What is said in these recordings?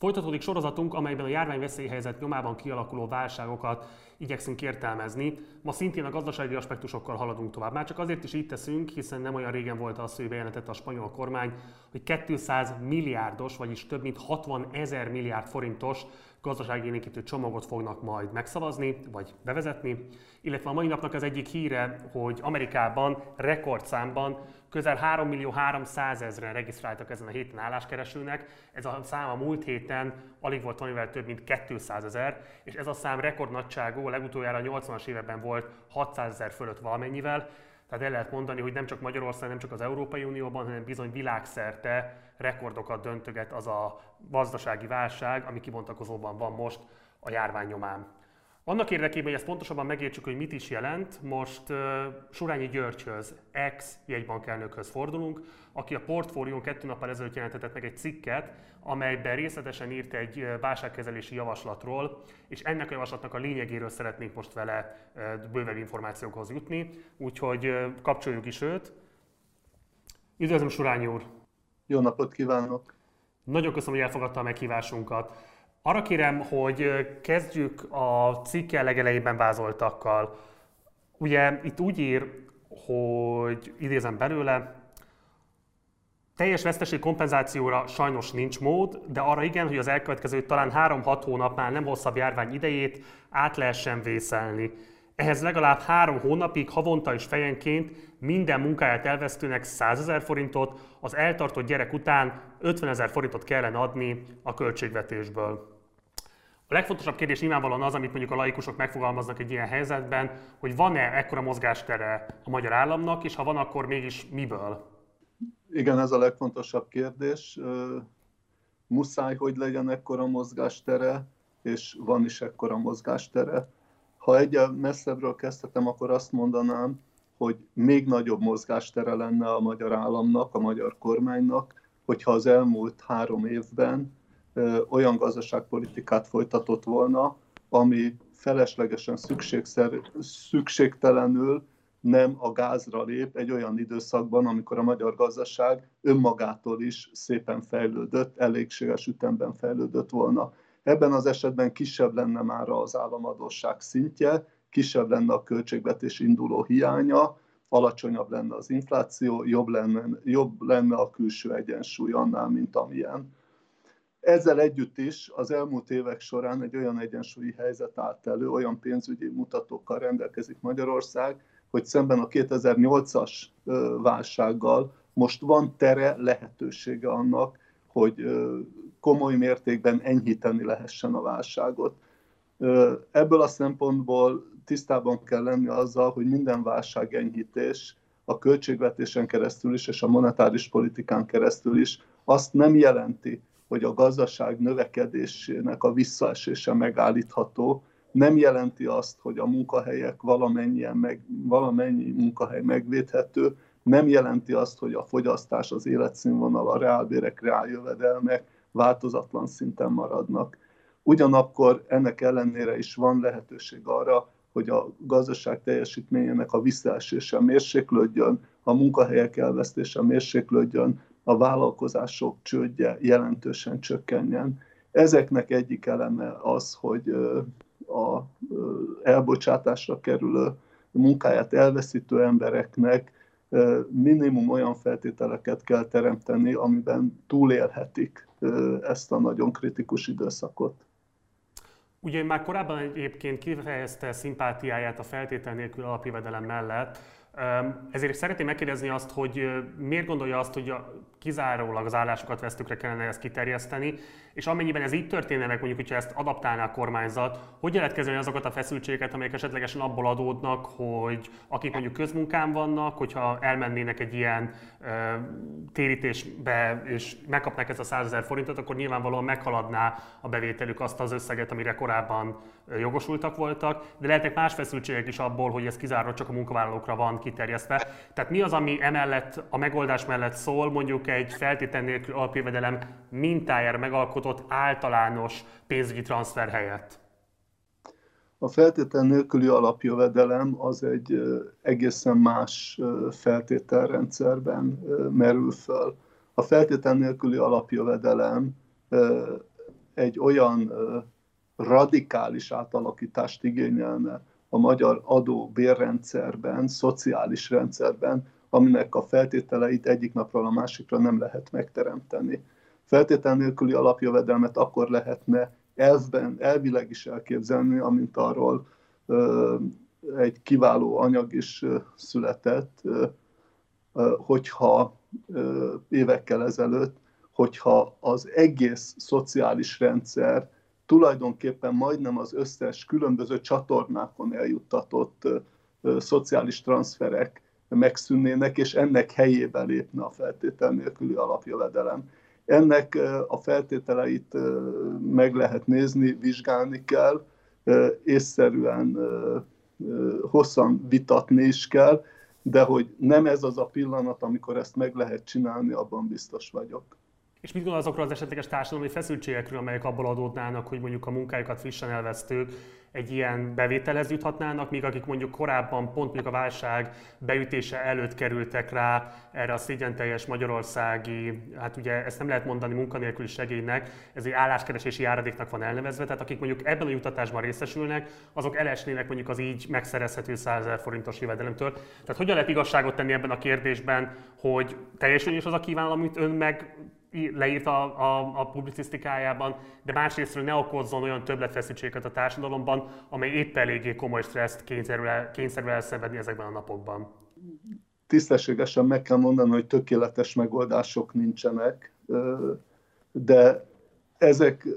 Folytatódik sorozatunk, amelyben a járványveszélyhelyzet nyomában kialakuló válságokat igyekszünk értelmezni. Ma szintén a gazdasági aspektusokkal haladunk tovább. Már csak azért is így teszünk, hiszen nem olyan régen volt az, hogy bejelentette a spanyol kormány, hogy 200 milliárdos, vagyis több mint 60 ezer milliárd forintos gazdaságélénkítő csomagot fognak majd megszavazni, vagy bevezetni. Illetve a mai napnak az egyik híre, hogy Amerikában rekordszámban közel 3 millió 300 ezeren regisztráltak ezen a héten álláskeresőnek. Ez a szám a múlt héten alig volt valamivel több, mint 200 ezer, és ez a szám rekordnagyságú, legutoljára a 80-as években volt 600 ezer fölött valamennyivel. Tehát el lehet mondani, hogy nem csak Magyarország, nem csak az Európai Unióban, hanem bizony világszerte rekordokat döntöget az a gazdasági válság, ami kibontakozóban van most a járvány nyomán. Annak érdekében, hogy ezt pontosabban megértsük, hogy mit is jelent, most uh, Surányi Györgyhöz, ex-jegybankelnökhöz fordulunk, aki a portfólión kettő nappal ezelőtt jelentetett meg egy cikket, amelyben részletesen írt egy válságkezelési javaslatról, és ennek a javaslatnak a lényegéről szeretnénk most vele uh, bővebb információkhoz jutni, úgyhogy uh, kapcsoljuk is őt. Üdvözlöm Surányi úr! Jó napot kívánok! Nagyon köszönöm, hogy elfogadta a meghívásunkat. Arra kérem, hogy kezdjük a cikke legelejében vázoltakkal. Ugye itt úgy ír, hogy idézem belőle, teljes veszteség kompenzációra sajnos nincs mód, de arra igen, hogy az elkövetkező talán 3-6 hónapnál nem hosszabb járvány idejét át lehessen vészelni. Ehhez legalább három hónapig havonta és fejenként minden munkáját elvesztőnek 100 ezer forintot, az eltartott gyerek után 50 ezer forintot kellene adni a költségvetésből. A legfontosabb kérdés nyilvánvalóan az, amit mondjuk a laikusok megfogalmaznak egy ilyen helyzetben, hogy van-e ekkora mozgástere a magyar államnak, és ha van, akkor mégis miből? Igen, ez a legfontosabb kérdés. Muszáj, hogy legyen ekkora mozgástere, és van is ekkora mozgástere. Ha egyel messzebbről kezdhetem, akkor azt mondanám, hogy még nagyobb mozgástere lenne a magyar államnak, a magyar kormánynak, hogyha az elmúlt három évben olyan gazdaságpolitikát folytatott volna, ami feleslegesen szükségtelenül nem a gázra lép egy olyan időszakban, amikor a magyar gazdaság önmagától is szépen fejlődött, elégséges ütemben fejlődött volna. Ebben az esetben kisebb lenne már az államadóság szintje, kisebb lenne a költségvetés induló hiánya, alacsonyabb lenne az infláció, jobb lenne, jobb lenne a külső egyensúly annál, mint amilyen. Ezzel együtt is az elmúlt évek során egy olyan egyensúlyi helyzet állt elő, olyan pénzügyi mutatókkal rendelkezik Magyarország, hogy szemben a 2008-as válsággal most van tere, lehetősége annak, hogy komoly mértékben enyhíteni lehessen a válságot. Ebből a szempontból tisztában kell lenni azzal, hogy minden válság enyhítés a költségvetésen keresztül is és a monetáris politikán keresztül is azt nem jelenti, hogy a gazdaság növekedésének a visszaesése megállítható, nem jelenti azt, hogy a munkahelyek valamennyien meg, valamennyi munkahely megvédhető, nem jelenti azt, hogy a fogyasztás, az életszínvonal, a reálbérek, reáljövedelmek változatlan szinten maradnak. Ugyanakkor ennek ellenére is van lehetőség arra, hogy a gazdaság teljesítményének a visszaesése mérséklődjön, a munkahelyek elvesztése mérséklődjön, a vállalkozások csődje jelentősen csökkenjen. Ezeknek egyik eleme az, hogy a elbocsátásra kerülő munkáját elveszítő embereknek minimum olyan feltételeket kell teremteni, amiben túlélhetik ezt a nagyon kritikus időszakot. Ugye már korábban egyébként kifejezte szimpátiáját a feltétel nélkül alapjövedelem mellett, ezért szeretném megkérdezni azt, hogy miért gondolja azt, hogy kizárólag az állásokat vesztőkre kellene ezt kiterjeszteni, és amennyiben ez így történne meg, mondjuk, hogyha ezt adaptálná a kormányzat, hogy lehet kezelni azokat a feszültségeket, amelyek esetlegesen abból adódnak, hogy akik mondjuk közmunkán vannak, hogyha elmennének egy ilyen ö, térítésbe, és megkapnak ezt a 100 ezer forintot, akkor nyilvánvalóan meghaladná a bevételük azt az összeget, amire korábban jogosultak voltak, de lehetnek más feszültségek is abból, hogy ez kizárólag csak a munkavállalókra van kiterjesztve. Tehát mi az, ami emellett, a megoldás mellett szól, mondjuk egy feltétlen nélkül alapjövedelem mintájára megalkotott általános pénzügyi transfer helyett? A feltétel nélküli alapjövedelem az egy egészen más feltételrendszerben merül föl. A feltétel nélküli alapjövedelem egy olyan radikális átalakítást igényelne a magyar adó-bérrendszerben, szociális rendszerben, aminek a feltételeit egyik napról a másikra nem lehet megteremteni. Feltétel nélküli alapjövedelmet akkor lehetne elvben, elvileg is elképzelni, amint arról egy kiváló anyag is született, hogyha évekkel ezelőtt, hogyha az egész szociális rendszer tulajdonképpen majdnem az összes különböző csatornákon eljuttatott szociális transferek megszűnnének, és ennek helyébe lépne a feltétel nélküli alapjövedelem. Ennek a feltételeit meg lehet nézni, vizsgálni kell, észszerűen hosszan vitatni is kell, de hogy nem ez az a pillanat, amikor ezt meg lehet csinálni, abban biztos vagyok. És mit gondol azokról az esetleges társadalmi feszültségekről, amelyek abból adódnának, hogy mondjuk a munkájukat frissen elvesztők egy ilyen bevételhez juthatnának, míg akik mondjuk korábban pont mondjuk a válság beütése előtt kerültek rá erre a szégyenteljes magyarországi, hát ugye ezt nem lehet mondani munkanélküli segélynek, ez egy álláskeresési járadéknak van elnevezve, tehát akik mondjuk ebben a jutatásban részesülnek, azok elesnének mondjuk az így megszerezhető 100 ezer forintos jövedelemtől. Tehát hogyan lehet igazságot tenni ebben a kérdésben, hogy teljesen is az a kívánalom, amit ön meg leírt a, a, a publicisztikájában, de másrésztről ne okozzon olyan többletfeszültséget a társadalomban, amely épp eléggé komoly stresszt kényszerül, el, kényszerül elszenvedni ezekben a napokban. Tisztességesen meg kell mondani, hogy tökéletes megoldások nincsenek, de ezek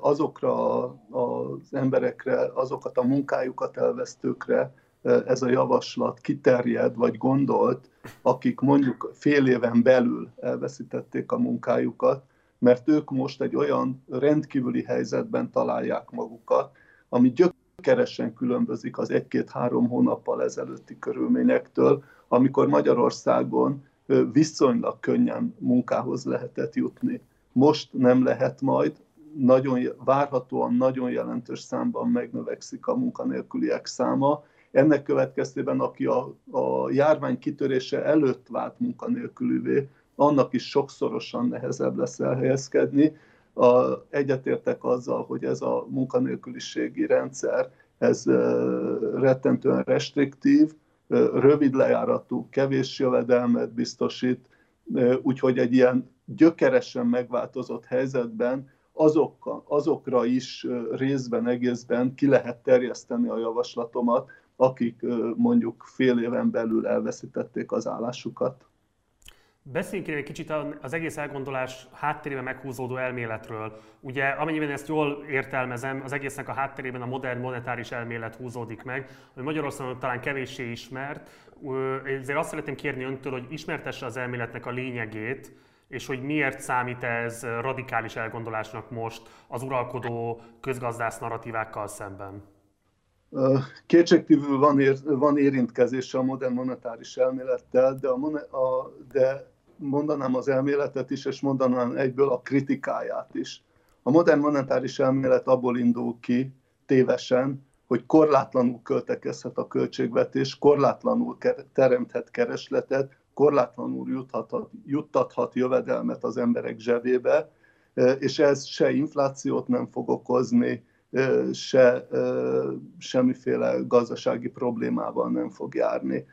azokra az emberekre, azokat a munkájukat elvesztőkre, ez a javaslat kiterjed, vagy gondolt, akik mondjuk fél éven belül elveszítették a munkájukat, mert ők most egy olyan rendkívüli helyzetben találják magukat, ami gyökeresen különbözik az egy-két-három hónappal ezelőtti körülményektől, amikor Magyarországon viszonylag könnyen munkához lehetett jutni. Most nem lehet majd, nagyon, várhatóan nagyon jelentős számban megnövekszik a munkanélküliek száma, ennek következtében, aki a, a járvány kitörése előtt vált munkanélkülűvé, annak is sokszorosan nehezebb lesz elhelyezkedni. A, egyetértek azzal, hogy ez a munkanélküliségi rendszer, ez rettentően restriktív, rövid lejáratú, kevés jövedelmet biztosít, úgyhogy egy ilyen gyökeresen megváltozott helyzetben azok, azokra is részben, egészben ki lehet terjeszteni a javaslatomat, akik mondjuk fél éven belül elveszítették az állásukat. Beszéljünk egy kicsit az egész elgondolás háttérében meghúzódó elméletről. Ugye, amennyiben ezt jól értelmezem, az egésznek a háttérében a modern monetáris elmélet húzódik meg, ami Magyarországon talán kevéssé ismert. Ezért azt szeretném kérni öntől, hogy ismertesse az elméletnek a lényegét, és hogy miért számít ez radikális elgondolásnak most az uralkodó közgazdász narratívákkal szemben. Kétségkívül van, ér, van érintkezése a modern monetáris elmélettel, de, a, a, de mondanám az elméletet is, és mondanám egyből a kritikáját is. A modern monetáris elmélet abból indul ki tévesen, hogy korlátlanul költekezhet a költségvetés, korlátlanul teremthet keresletet, korlátlanul juthathat, juttathat jövedelmet az emberek zsebébe, és ez se inflációt nem fog okozni, se semmiféle gazdasági problémával nem fog járni.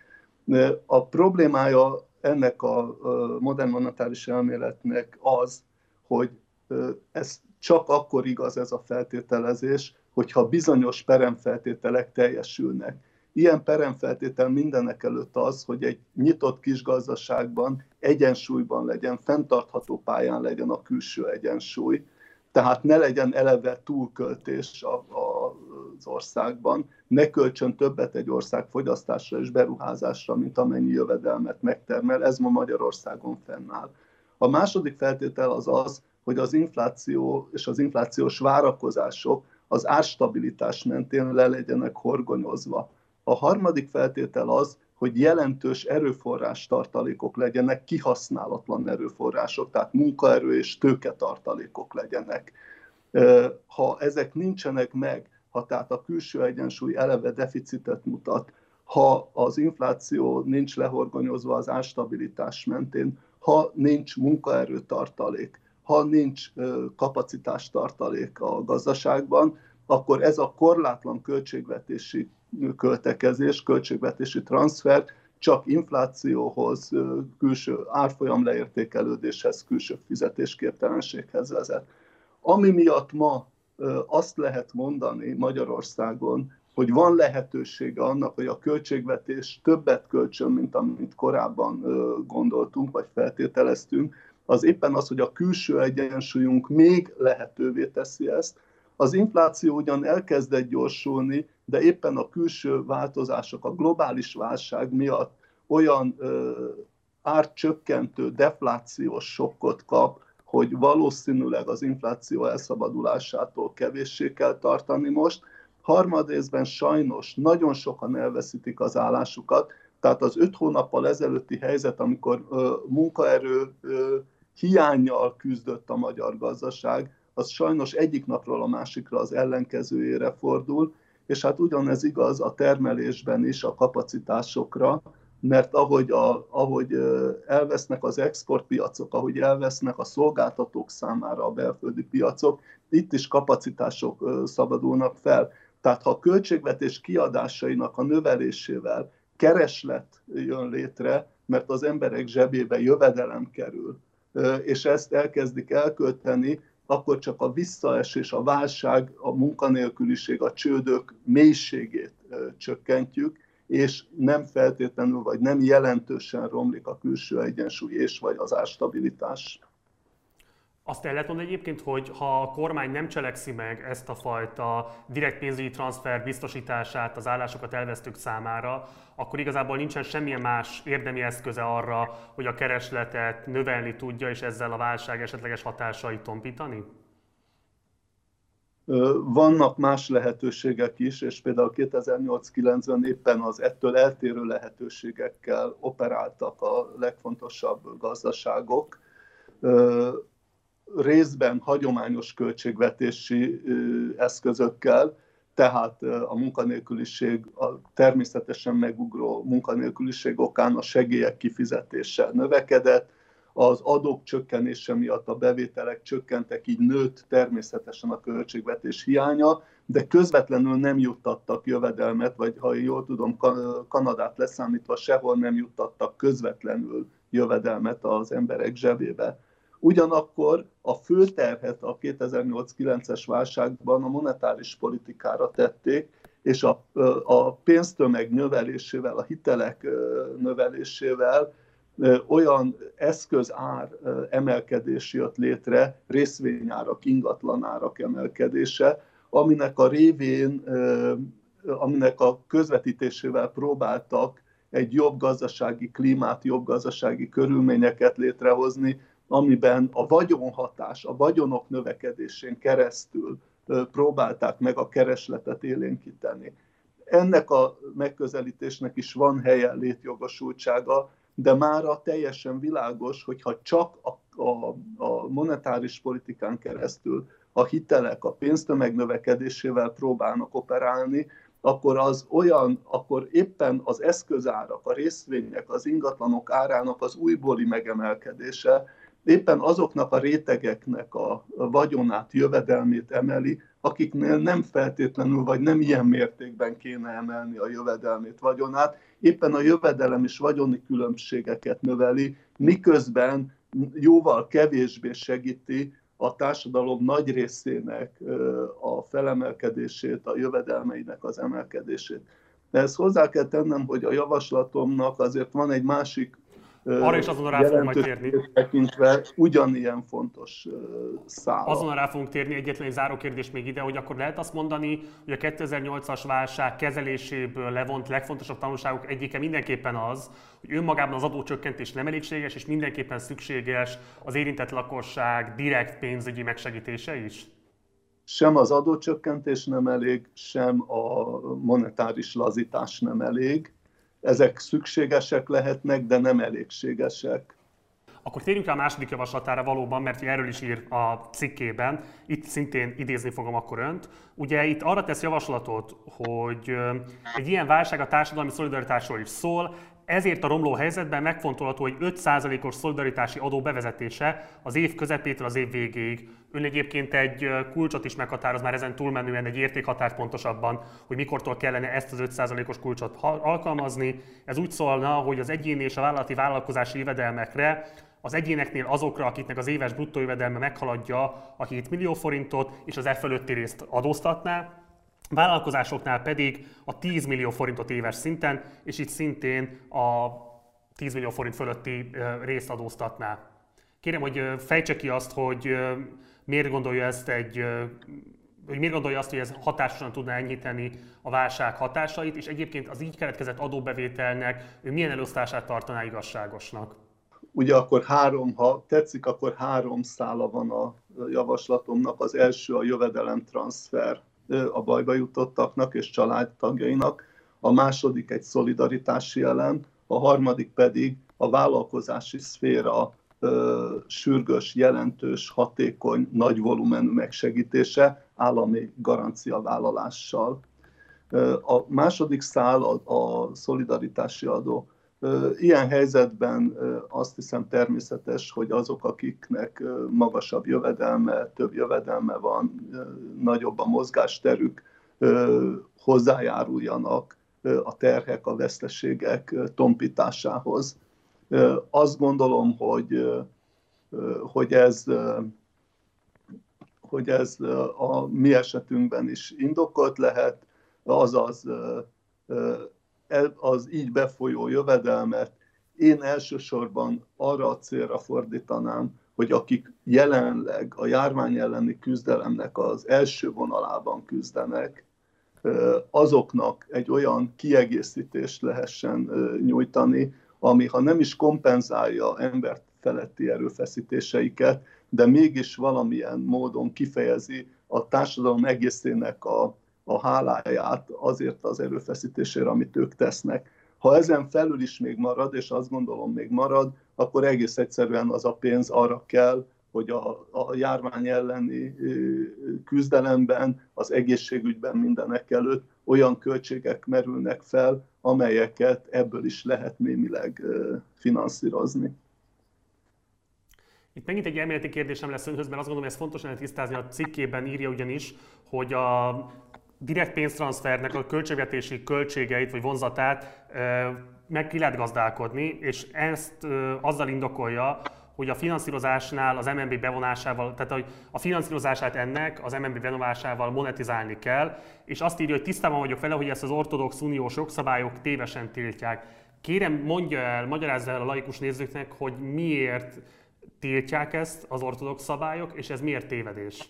A problémája ennek a modern monetáris elméletnek az, hogy ez csak akkor igaz ez a feltételezés, hogyha bizonyos peremfeltételek teljesülnek. Ilyen peremfeltétel mindenek előtt az, hogy egy nyitott kis gazdaságban egyensúlyban legyen, fenntartható pályán legyen a külső egyensúly, tehát ne legyen eleve túlköltés a, a, az országban, ne költsön többet egy ország fogyasztásra és beruházásra, mint amennyi jövedelmet megtermel, ez ma Magyarországon fennáll. A második feltétel az az, hogy az infláció és az inflációs várakozások az árstabilitás mentén le legyenek horgonyozva. A harmadik feltétel az, hogy jelentős erőforrás tartalékok legyenek, kihasználatlan erőforrások, tehát munkaerő és tőketartalékok legyenek. Ha ezek nincsenek meg, ha tehát a külső egyensúly eleve deficitet mutat, ha az infláció nincs lehorgonyozva az árstabilitás mentén, ha nincs munkaerőtartalék, ha nincs kapacitástartalék a gazdaságban, akkor ez a korlátlan költségvetési költekezés, költségvetési transfer csak inflációhoz, külső árfolyam leértékelődéshez, külső fizetésképtelenséghez vezet. Ami miatt ma azt lehet mondani Magyarországon, hogy van lehetősége annak, hogy a költségvetés többet költsön, mint amit korábban gondoltunk, vagy feltételeztünk, az éppen az, hogy a külső egyensúlyunk még lehetővé teszi ezt. Az infláció ugyan elkezdett gyorsulni, de éppen a külső változások, a globális válság miatt olyan ö, árcsökkentő, deflációs sokkot kap, hogy valószínűleg az infláció elszabadulásától kevéssé kell tartani most. Harmadrészben sajnos nagyon sokan elveszítik az állásukat, tehát az öt hónappal ezelőtti helyzet, amikor ö, munkaerő ö, hiányjal küzdött a magyar gazdaság, az sajnos egyik napról a másikra az ellenkezőjére fordul, és hát ugyanez igaz a termelésben is a kapacitásokra, mert ahogy, a, ahogy elvesznek az exportpiacok, ahogy elvesznek a szolgáltatók számára a belföldi piacok, itt is kapacitások szabadulnak fel. Tehát ha a költségvetés kiadásainak a növelésével kereslet jön létre, mert az emberek zsebébe jövedelem kerül, és ezt elkezdik elkölteni, akkor csak a visszaesés, a válság, a munkanélküliség, a csődök mélységét csökkentjük, és nem feltétlenül, vagy nem jelentősen romlik a külső egyensúly és vagy az árstabilitás. Azt el lehet mondani egyébként, hogy ha a kormány nem cselekszi meg ezt a fajta direkt pénzügyi transfer biztosítását az állásokat elvesztők számára, akkor igazából nincsen semmilyen más érdemi eszköze arra, hogy a keresletet növelni tudja, és ezzel a válság esetleges hatásait tompítani? Vannak más lehetőségek is, és például 2008-90 éppen az ettől eltérő lehetőségekkel operáltak a legfontosabb gazdaságok részben hagyományos költségvetési eszközökkel, tehát a munkanélküliség, a természetesen megugró munkanélküliség okán a segélyek kifizetése növekedett, az adók csökkenése miatt a bevételek csökkentek, így nőtt természetesen a költségvetés hiánya, de közvetlenül nem juttattak jövedelmet, vagy ha jól tudom, Kanadát leszámítva sehol nem juttattak közvetlenül jövedelmet az emberek zsebébe. Ugyanakkor a főterhet a 2008-9-es válságban a monetáris politikára tették, és a, a pénztömeg növelésével, a hitelek növelésével olyan eszközár emelkedés jött létre, részvényárak, ingatlanárak emelkedése, aminek a révén, aminek a közvetítésével próbáltak egy jobb gazdasági klímát, jobb gazdasági körülményeket létrehozni, amiben a vagyonhatás, a vagyonok növekedésén keresztül próbálták meg a keresletet élénkíteni. Ennek a megközelítésnek is van helye létjogosultsága, de mára teljesen világos, hogyha csak a, a, a monetáris politikán keresztül a hitelek a pénztömeg növekedésével próbálnak operálni, akkor az olyan, akkor éppen az eszközárak, a részvények, az ingatlanok árának az újbóli megemelkedése éppen azoknak a rétegeknek a vagyonát, jövedelmét emeli, akiknél nem feltétlenül, vagy nem ilyen mértékben kéne emelni a jövedelmét, vagyonát, éppen a jövedelem és vagyoni különbségeket növeli, miközben jóval kevésbé segíti a társadalom nagy részének a felemelkedését, a jövedelmeinek az emelkedését. De ezt hozzá kell tennem, hogy a javaslatomnak azért van egy másik arra is azonnal rá fogunk majd térni. Tekintve ugyanilyen fontos szál. Azonnal rá fogunk térni, egyetlen egy záró kérdés még ide, hogy akkor lehet azt mondani, hogy a 2008-as válság kezeléséből levont legfontosabb tanulságok egyike mindenképpen az, hogy önmagában az adócsökkentés nem elégséges, és mindenképpen szükséges az érintett lakosság direkt pénzügyi megsegítése is? Sem az adócsökkentés nem elég, sem a monetáris lazítás nem elég ezek szükségesek lehetnek, de nem elégségesek. Akkor térjünk rá a második javaslatára valóban, mert erről is ír a cikkében, itt szintén idézni fogom akkor önt. Ugye itt arra tesz javaslatot, hogy egy ilyen válság a társadalmi szolidaritásról is szól, ezért a romló helyzetben megfontolható, hogy 5%-os szolidaritási adó bevezetése az év közepétől az év végéig. Ön egyébként egy kulcsot is meghatároz már ezen túlmenően egy értékhatárt pontosabban, hogy mikortól kellene ezt az 5%-os kulcsot alkalmazni. Ez úgy szólna, hogy az egyéni és a vállalati vállalkozási jövedelmekre az egyéneknél azokra, akiknek az éves bruttó jövedelme meghaladja a 7 millió forintot, és az e fölötti részt adóztatná, vállalkozásoknál pedig a 10 millió forintot éves szinten, és itt szintén a 10 millió forint fölötti részt adóztatná. Kérem, hogy fejtse ki azt, hogy miért gondolja ezt egy hogy miért gondolja azt, hogy ez hatásosan tudna enyhíteni a válság hatásait, és egyébként az így keletkezett adóbevételnek ő milyen elosztását tartaná igazságosnak? Ugye akkor három, ha tetszik, akkor három szála van a javaslatomnak. Az első a jövedelemtranszfer a bajba jutottaknak és családtagjainak, a második egy szolidaritási elem, a harmadik pedig a vállalkozási szféra ö, sürgős, jelentős, hatékony, nagy volumenű megsegítése állami garanciavállalással. A második szál a, a szolidaritási adó. Ilyen helyzetben azt hiszem természetes, hogy azok, akiknek magasabb jövedelme, több jövedelme van, nagyobb a mozgásterük, hozzájáruljanak a terhek, a veszteségek tompításához. Azt gondolom, hogy, hogy ez hogy ez a mi esetünkben is indokolt lehet, azaz az így befolyó jövedelmet én elsősorban arra a célra fordítanám, hogy akik jelenleg a járvány elleni küzdelemnek az első vonalában küzdenek, azoknak egy olyan kiegészítést lehessen nyújtani, ami ha nem is kompenzálja embert feletti erőfeszítéseiket, de mégis valamilyen módon kifejezi a társadalom egészének a, a háláját azért az erőfeszítésére, amit ők tesznek. Ha ezen felül is még marad, és azt gondolom még marad, akkor egész egyszerűen az a pénz arra kell, hogy a, a járvány elleni küzdelemben, az egészségügyben mindenek előtt olyan költségek merülnek fel, amelyeket ebből is lehet némileg finanszírozni. Itt megint egy elméleti kérdésem lesz önhöz, mert azt gondolom, hogy ez fontos lenne tisztázni. A cikkében írja ugyanis, hogy a direkt pénztranszfernek a költségvetési költségeit vagy vonzatát meg ki lehet gazdálkodni, és ezt azzal indokolja, hogy a finanszírozásnál az MNB bevonásával, tehát hogy a finanszírozását ennek az MNB bevonásával monetizálni kell, és azt írja, hogy tisztában vagyok vele, hogy ezt az ortodox uniós jogszabályok tévesen tiltják. Kérem, mondja el, magyarázza el a laikus nézőknek, hogy miért tiltják ezt az ortodox szabályok, és ez miért tévedés?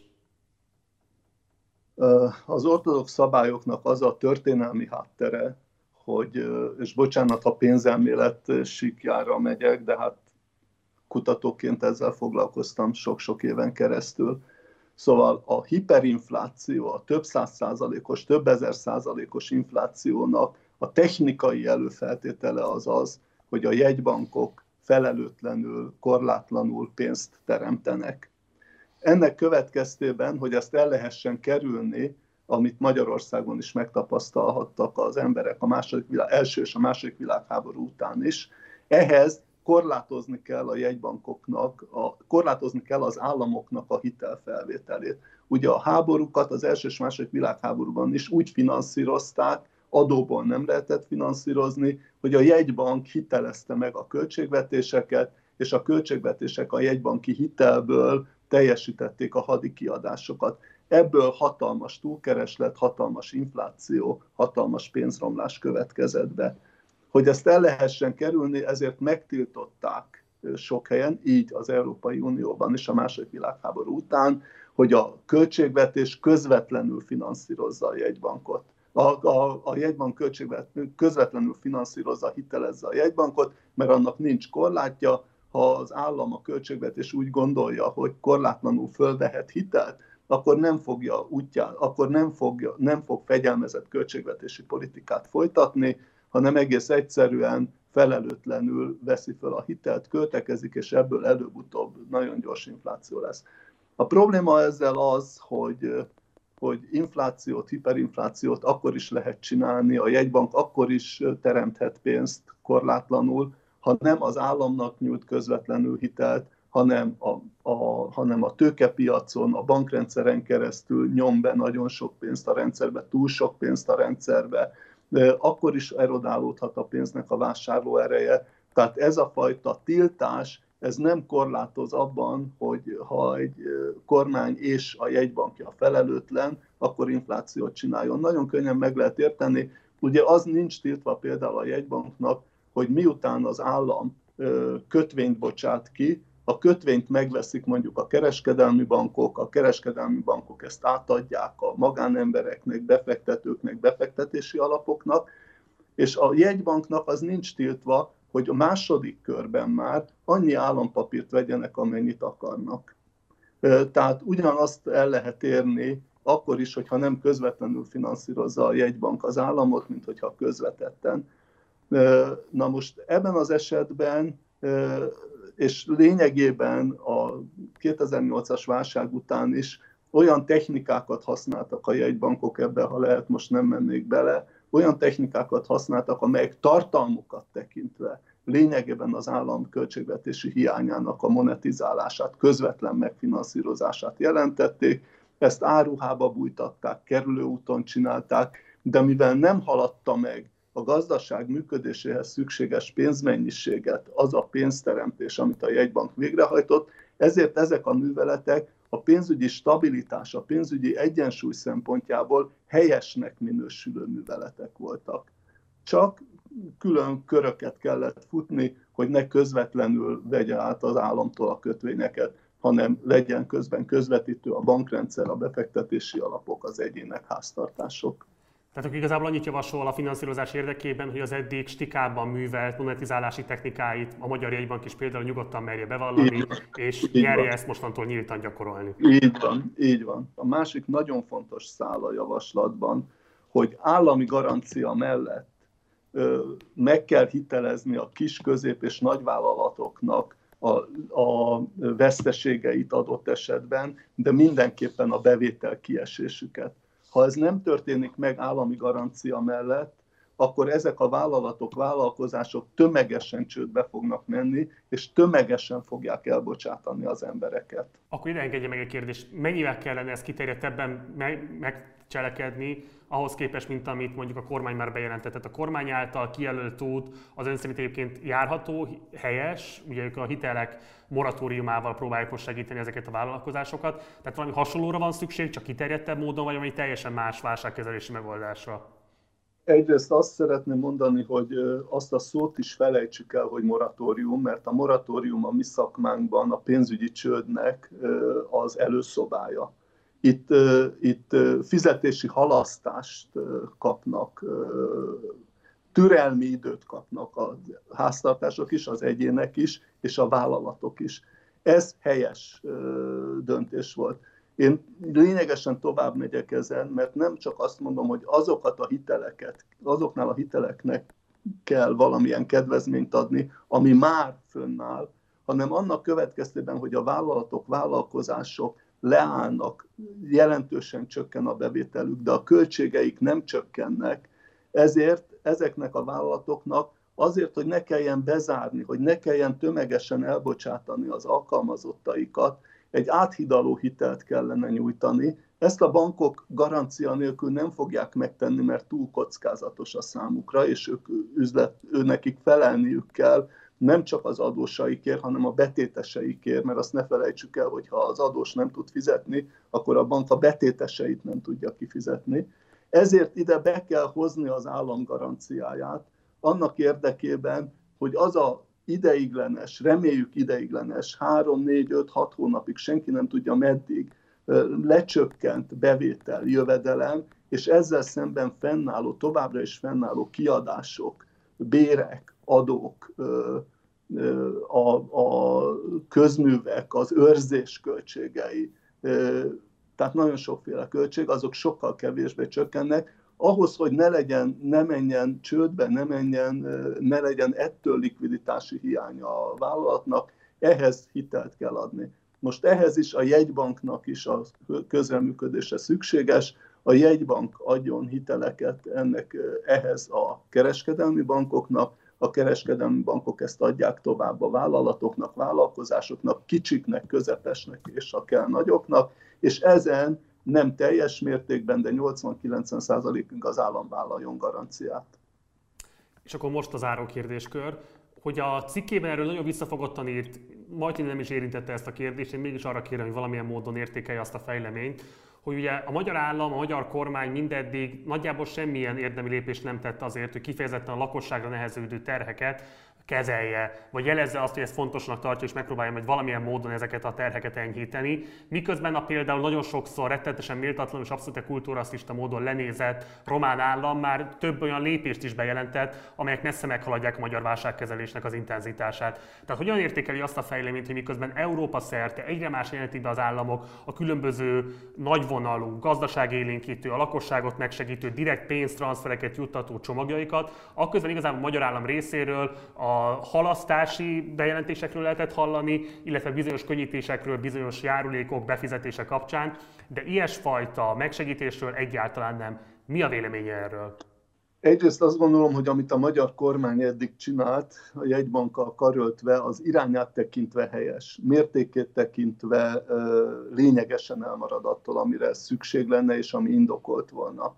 Az ortodox szabályoknak az a történelmi háttere, hogy, és bocsánat, ha pénzelmélet sikjára megyek, de hát kutatóként ezzel foglalkoztam sok-sok éven keresztül. Szóval a hiperinfláció, a több száz százalékos, több ezer százalékos inflációnak a technikai előfeltétele az az, hogy a jegybankok felelőtlenül, korlátlanul pénzt teremtenek. Ennek következtében, hogy ezt el lehessen kerülni, amit Magyarországon is megtapasztalhattak az emberek a második világ, első és a második világháború után is, ehhez korlátozni kell a jegybankoknak, a, korlátozni kell az államoknak a hitelfelvételét. Ugye a háborúkat az első és második világháborúban is úgy finanszírozták, adóból nem lehetett finanszírozni, hogy a jegybank hitelezte meg a költségvetéseket, és a költségvetések a jegybanki hitelből teljesítették a hadi kiadásokat. Ebből hatalmas túlkereslet, hatalmas infláció, hatalmas pénzromlás következett be. Hogy ezt el lehessen kerülni, ezért megtiltották sok helyen, így az Európai Unióban is a második világháború után, hogy a költségvetés közvetlenül finanszírozza a jegybankot. A, a, a jegybank költségvető közvetlenül finanszírozza, hitelezze a jegybankot, mert annak nincs korlátja, ha az állam a költségvetés úgy gondolja, hogy korlátlanul fölvehet hitelt, akkor nem fogja útján, akkor nem, fogja, nem fog fegyelmezett költségvetési politikát folytatni, hanem egész egyszerűen felelőtlenül veszi fel a hitelt, költekezik, és ebből előbb-utóbb nagyon gyors infláció lesz. A probléma ezzel az, hogy hogy inflációt, hiperinflációt akkor is lehet csinálni, a jegybank akkor is teremthet pénzt korlátlanul, ha nem az államnak nyújt közvetlenül hitelt, hanem a, a, hanem a tőkepiacon, a bankrendszeren keresztül nyom be nagyon sok pénzt a rendszerbe, túl sok pénzt a rendszerbe, akkor is erodálódhat a pénznek a vásárló ereje. Tehát ez a fajta tiltás, ez nem korlátoz abban, hogy ha egy kormány és a jegybankja felelőtlen, akkor inflációt csináljon. Nagyon könnyen meg lehet érteni. Ugye az nincs tiltva például a jegybanknak, hogy miután az állam kötvényt bocsát ki, a kötvényt megveszik mondjuk a kereskedelmi bankok, a kereskedelmi bankok ezt átadják a magánembereknek, befektetőknek, befektetési alapoknak, és a jegybanknak az nincs tiltva, hogy a második körben már annyi állampapírt vegyenek, amennyit akarnak. Tehát ugyanazt el lehet érni, akkor is, hogyha nem közvetlenül finanszírozza a jegybank az államot, mint hogyha közvetetten. Na most ebben az esetben és lényegében a 2008-as válság után is olyan technikákat használtak a jegybankok ebbe, ha lehet, most nem mennék bele, olyan technikákat használtak, amelyek tartalmukat tekintve lényegében az állam költségvetési hiányának a monetizálását, közvetlen megfinanszírozását jelentették, ezt áruhába bújtatták, kerülőúton csinálták, de mivel nem haladta meg a gazdaság működéséhez szükséges pénzmennyiséget, az a pénzteremtés, amit a jegybank végrehajtott, ezért ezek a műveletek a pénzügyi stabilitás, a pénzügyi egyensúly szempontjából helyesnek minősülő műveletek voltak. Csak külön köröket kellett futni, hogy ne közvetlenül vegye át az államtól a kötvényeket, hanem legyen közben közvetítő a bankrendszer, a befektetési alapok, az egyének háztartások. Tehát akkor igazából annyit javasol a finanszírozás érdekében, hogy az eddig stikában művelt monetizálási technikáit a Magyar Jegybank is például nyugodtan merje bevallani, és így nyerje van. ezt mostantól nyíltan gyakorolni. Így van, így van. A másik nagyon fontos szál a javaslatban, hogy állami garancia mellett ö, meg kell hitelezni a kis, közép és nagyvállalatoknak a, a veszteségeit adott esetben, de mindenképpen a bevétel kiesésüket ha ez nem történik meg állami garancia mellett, akkor ezek a vállalatok, vállalkozások tömegesen csődbe fognak menni, és tömegesen fogják elbocsátani az embereket. Akkor ide engedje meg egy kérdést, mennyivel kellene ezt kiterjedtebben megcselekedni, ahhoz képest, mint amit mondjuk a kormány már bejelentett. A kormány által kijelölt út az ön szerint egyébként járható, helyes, ugye ők a hitelek moratóriumával próbáljuk most segíteni ezeket a vállalkozásokat. Tehát valami hasonlóra van szükség, csak kiterjedtebb módon, vagy valami teljesen más válságkezelési megoldásra? Egyrészt azt szeretném mondani, hogy azt a szót is felejtsük el, hogy moratórium, mert a moratórium a mi szakmánkban a pénzügyi csődnek az előszobája. Itt, itt fizetési halasztást kapnak, türelmi időt kapnak a háztartások is, az egyének is, és a vállalatok is. Ez helyes döntés volt. Én lényegesen tovább megyek ezen, mert nem csak azt mondom, hogy azokat a hiteleket, azoknál a hiteleknek kell valamilyen kedvezményt adni, ami már fönnáll, hanem annak következtében, hogy a vállalatok, vállalkozások leállnak, jelentősen csökken a bevételük, de a költségeik nem csökkennek, ezért ezeknek a vállalatoknak azért, hogy ne kelljen bezárni, hogy ne kelljen tömegesen elbocsátani az alkalmazottaikat, egy áthidaló hitelt kellene nyújtani. Ezt a bankok garancia nélkül nem fogják megtenni, mert túl kockázatos a számukra, és ők üzlet, ő nekik felelniük kell nem csak az adósaikért, hanem a betéteseikért, mert azt ne felejtsük el, hogy ha az adós nem tud fizetni, akkor a bank a betéteseit nem tudja kifizetni. Ezért ide be kell hozni az állam garanciáját, annak érdekében, hogy az a ideiglenes, reméljük ideiglenes, 3, 4, 5, 6 hónapig, senki nem tudja meddig, lecsökkent bevétel, jövedelem, és ezzel szemben fennálló, továbbra is fennálló kiadások, bérek, adók, a, a közművek, az őrzés költségei, tehát nagyon sokféle költség, azok sokkal kevésbé csökkennek, ahhoz, hogy ne legyen, ne menjen csődbe, ne menjen, ne legyen ettől likviditási hiánya a vállalatnak, ehhez hitelt kell adni. Most ehhez is a jegybanknak is a közreműködése szükséges, a jegybank adjon hiteleket ennek ehhez a kereskedelmi bankoknak, a kereskedelmi bankok ezt adják tovább a vállalatoknak, vállalkozásoknak, kicsiknek, közepesnek és a kell nagyoknak, és ezen nem teljes mértékben, de 80-90%-ünk az állam vállaljon garanciát. És akkor most az kérdéskör, hogy a cikkében erről nagyon visszafogottan írt, majd nem is érintette ezt a kérdést, én mégis arra kérem, hogy valamilyen módon értékelje azt a fejleményt, hogy ugye a magyar állam, a magyar kormány mindeddig nagyjából semmilyen érdemi lépést nem tett azért, hogy kifejezetten a lakosságra neheződő terheket kezelje, vagy jelezze azt, hogy ez fontosnak tartja, és megpróbálja majd valamilyen módon ezeket a terheket enyhíteni. Miközben a például nagyon sokszor rettetesen méltatlan és abszolút kultúrasztista módon lenézett román állam már több olyan lépést is bejelentett, amelyek messze meghaladják a magyar válságkezelésnek az intenzitását. Tehát hogyan értékeli azt a fejleményt, hogy miközben Európa szerte egyre más jelentik be az államok a különböző nagyvonalú, gazdaságélénkítő, a lakosságot megsegítő, direkt pénztranszfereket juttató csomagjaikat, akközben igazából a magyar állam részéről a halasztási bejelentésekről lehetett hallani, illetve bizonyos könnyítésekről, bizonyos járulékok befizetése kapcsán, de ilyesfajta megsegítésről egyáltalán nem. Mi a véleménye erről? Egyrészt azt gondolom, hogy amit a magyar kormány eddig csinált, a jegybankkal karöltve, az irányát tekintve helyes, mértékét tekintve lényegesen elmarad attól, amire szükség lenne, és ami indokolt volna.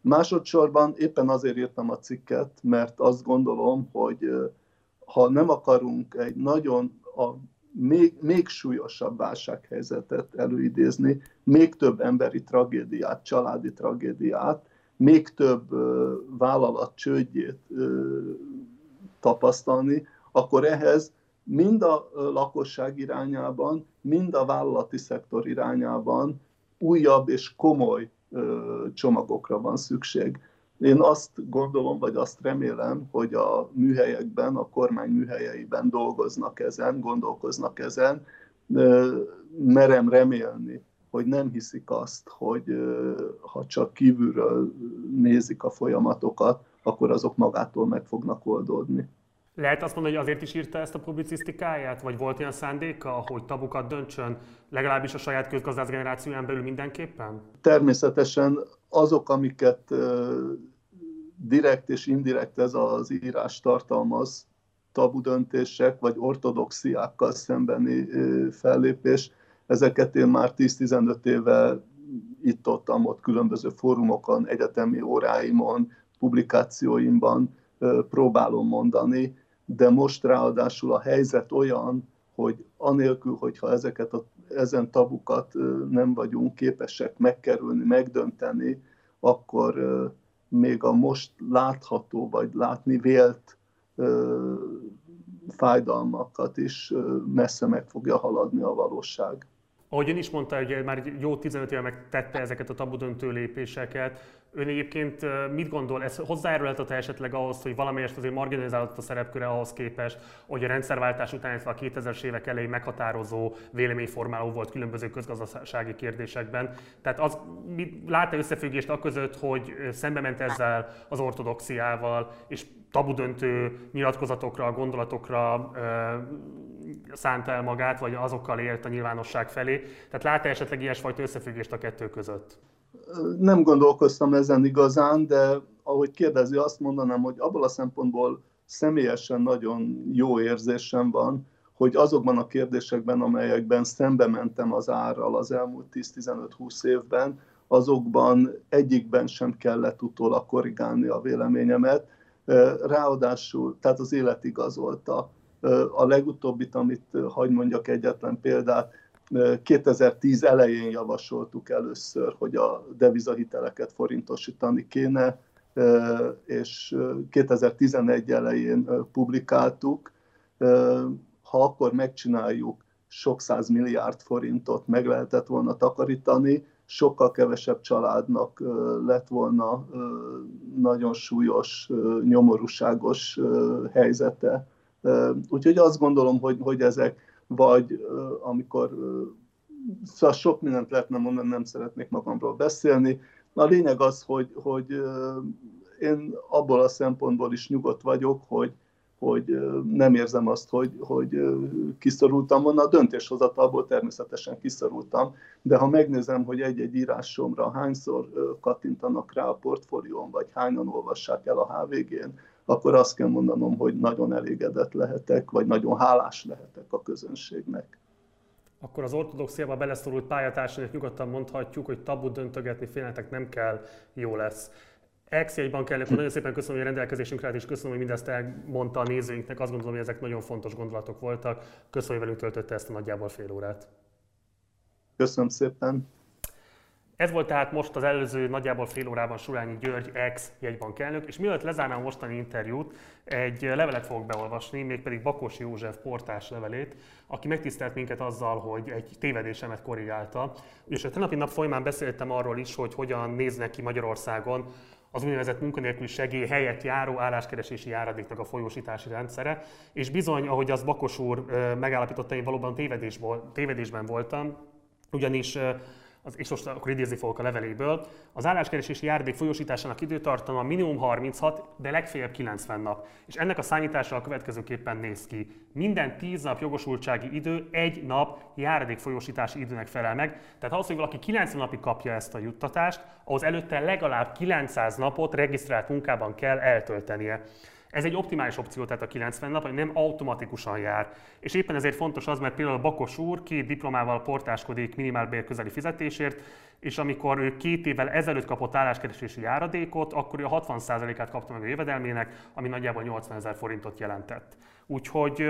Másodszorban éppen azért írtam a cikket, mert azt gondolom, hogy ha nem akarunk egy nagyon a még, még súlyosabb válsághelyzetet előidézni, még több emberi tragédiát, családi tragédiát, még több vállalat csődjét tapasztalni, akkor ehhez mind a lakosság irányában, mind a vállalati szektor irányában újabb és komoly csomagokra van szükség. Én azt gondolom, vagy azt remélem, hogy a műhelyekben, a kormány műhelyeiben dolgoznak ezen, gondolkoznak ezen. Merem remélni, hogy nem hiszik azt, hogy ha csak kívülről nézik a folyamatokat, akkor azok magától meg fognak oldódni. Lehet azt mondani, hogy azért is írta ezt a publicisztikáját, vagy volt ilyen szándéka, hogy tabukat döntsön, legalábbis a saját közgazdász generációján belül mindenképpen? Természetesen azok, amiket direkt és indirekt ez az írás tartalmaz, tabu döntések vagy ortodoxiákkal szembeni fellépés, ezeket én már 10-15 éve itt-ott, ott különböző fórumokon, egyetemi óráimon, publikációimban próbálom mondani, de most ráadásul a helyzet olyan, hogy anélkül, hogyha ezeket a, ezen tabukat nem vagyunk képesek megkerülni, megdönteni, akkor még a most látható vagy látni vélt fájdalmakat is messze meg fogja haladni a valóság. Ahogy ön is mondta, hogy már jó 15 éve megtette ezeket a tabudöntő lépéseket, Ön egyébként mit gondol, ez hozzájárulhat esetleg ahhoz, hogy valamelyest azért marginalizálódott a szerepköre ahhoz képest, hogy a rendszerváltás után, illetve a 2000-es évek elején meghatározó véleményformáló volt különböző közgazdasági kérdésekben. Tehát az, lát-e összefüggést a között, hogy szembe ment ezzel az ortodoxiával, és tabudöntő nyilatkozatokra, gondolatokra ö, szánta el magát, vagy azokkal élt a nyilvánosság felé. Tehát lát-e esetleg ilyesfajta összefüggést a kettő között? Nem gondolkoztam ezen igazán, de ahogy kérdezi, azt mondanám, hogy abból a szempontból személyesen nagyon jó érzésem van, hogy azokban a kérdésekben, amelyekben szembe mentem az árral az elmúlt 10-15-20 évben, azokban egyikben sem kellett utólag korrigálni a véleményemet. Ráadásul, tehát az élet igazolta. A legutóbbit, amit hagy mondjak egyetlen példát, 2010 elején javasoltuk először, hogy a devizahiteleket forintosítani kéne, és 2011 elején publikáltuk. Ha akkor megcsináljuk, sok száz milliárd forintot meg lehetett volna takarítani, sokkal kevesebb családnak lett volna nagyon súlyos, nyomorúságos helyzete. Úgyhogy azt gondolom, hogy, hogy ezek vagy amikor szóval sok mindent lehetne mondani, nem szeretnék magamról beszélni. A lényeg az, hogy, hogy én abból a szempontból is nyugodt vagyok, hogy hogy nem érzem azt, hogy, hogy kiszorultam volna. A döntéshozatalból természetesen kiszorultam, de ha megnézem, hogy egy-egy írásomra hányszor kattintanak rá a portfólión, vagy hányan olvassák el a HVG-n, akkor azt kell mondanom, hogy nagyon elégedett lehetek, vagy nagyon hálás lehetek a közönségnek. Akkor az ortodoxiába beleszorult pályatársanak nyugodtan mondhatjuk, hogy tabu döntögetni félnetek nem kell, jó lesz. Ex-jegyban kell, akkor nagyon szépen köszönöm, hogy a rendelkezésünkre és köszönöm, hogy mindezt elmondta a nézőinknek. Azt gondolom, hogy ezek nagyon fontos gondolatok voltak. Köszönöm, hogy velünk töltötte ezt a nagyjából fél órát. Köszönöm szépen. Ez volt tehát most az előző nagyjából fél órában Surányi György ex jegybankelnök, és mielőtt lezárnám mostani interjút, egy levelet fogok beolvasni, mégpedig Bakos József portás levelét, aki megtisztelt minket azzal, hogy egy tévedésemet korrigálta. És a tenapi nap folyamán beszéltem arról is, hogy hogyan néznek ki Magyarországon az úgynevezett munkanélküli segély helyett járó álláskeresési járadéknak a folyósítási rendszere, és bizony, ahogy az Bakos úr megállapította, én valóban tévedésben voltam, ugyanis az, és most akkor idézni fogok a leveléből, az álláskeresési járdék folyósításának időtartama minimum 36, de legfeljebb 90 nap. És ennek a számítása a következőképpen néz ki. Minden 10 nap jogosultsági idő egy nap járadék folyósítási időnek felel meg. Tehát az, hogy valaki 90 napig kapja ezt a juttatást, ahhoz előtte legalább 900 napot regisztrált munkában kell eltöltenie. Ez egy optimális opció, tehát a 90 nap, hogy nem automatikusan jár. És éppen ezért fontos az, mert például Bakos úr két diplomával portáskodik minimálbér közeli fizetésért, és amikor ő két évvel ezelőtt kapott álláskeresési járadékot, akkor ő a 60%-át kapta meg a jövedelmének, ami nagyjából 80 ezer forintot jelentett. Úgyhogy,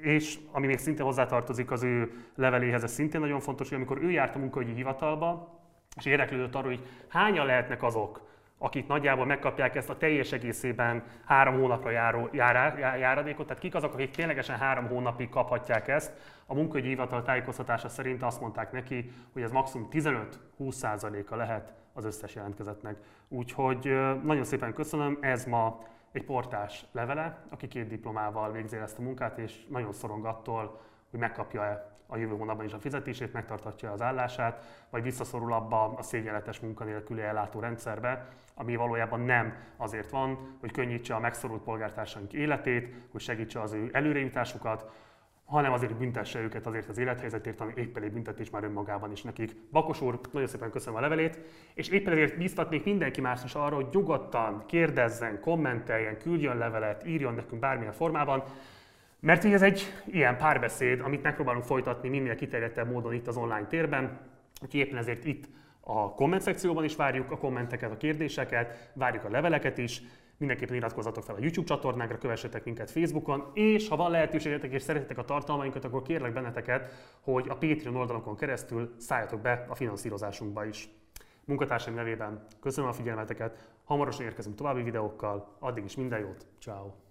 és ami még szintén hozzátartozik az ő leveléhez, ez szintén nagyon fontos, hogy amikor ő járt a munkahogyi hivatalba, és érdeklődött arról, hogy hányan lehetnek azok, akik nagyjából megkapják ezt a teljes egészében három hónapra járó jár, járadékot, tehát kik azok, akik ténylegesen három hónapig kaphatják ezt. A munkahogyi hivatal tájékoztatása szerint azt mondták neki, hogy ez maximum 15-20%-a lehet az összes jelentkezetnek. Úgyhogy nagyon szépen köszönöm, ez ma egy portás levele, aki két diplomával végzi ezt a munkát, és nagyon szorong attól, hogy megkapja-e a jövő hónapban is a fizetését, megtartatja az állását, vagy visszaszorul abba a szégyenletes munkanélküli ellátó rendszerbe, ami valójában nem azért van, hogy könnyítse a megszorult polgártársaink életét, hogy segítse az ő előrejutásukat, hanem azért, büntesse őket azért az élethelyzetért, ami éppen egy büntetés már önmagában is nekik. Bakos úr, nagyon szépen köszönöm a levelét, és éppen ezért biztatnék mindenki más is arra, hogy nyugodtan kérdezzen, kommenteljen, küldjön levelet, írjon nekünk bármilyen formában, mert ez egy ilyen párbeszéd, amit megpróbálunk folytatni minél kiterjedtebb módon itt az online térben, úgyhogy éppen ezért itt a komment szekcióban is várjuk a kommenteket, a kérdéseket, várjuk a leveleket is, mindenképpen iratkozzatok fel a YouTube csatornánkra, kövessetek minket Facebookon, és ha van lehetőségetek és szeretitek a tartalmainkat, akkor kérlek benneteket, hogy a Patreon oldalakon keresztül szálljatok be a finanszírozásunkba is. Munkatársaim nevében köszönöm a figyelmeteket, hamarosan érkezünk további videókkal, addig is minden jót, ciao.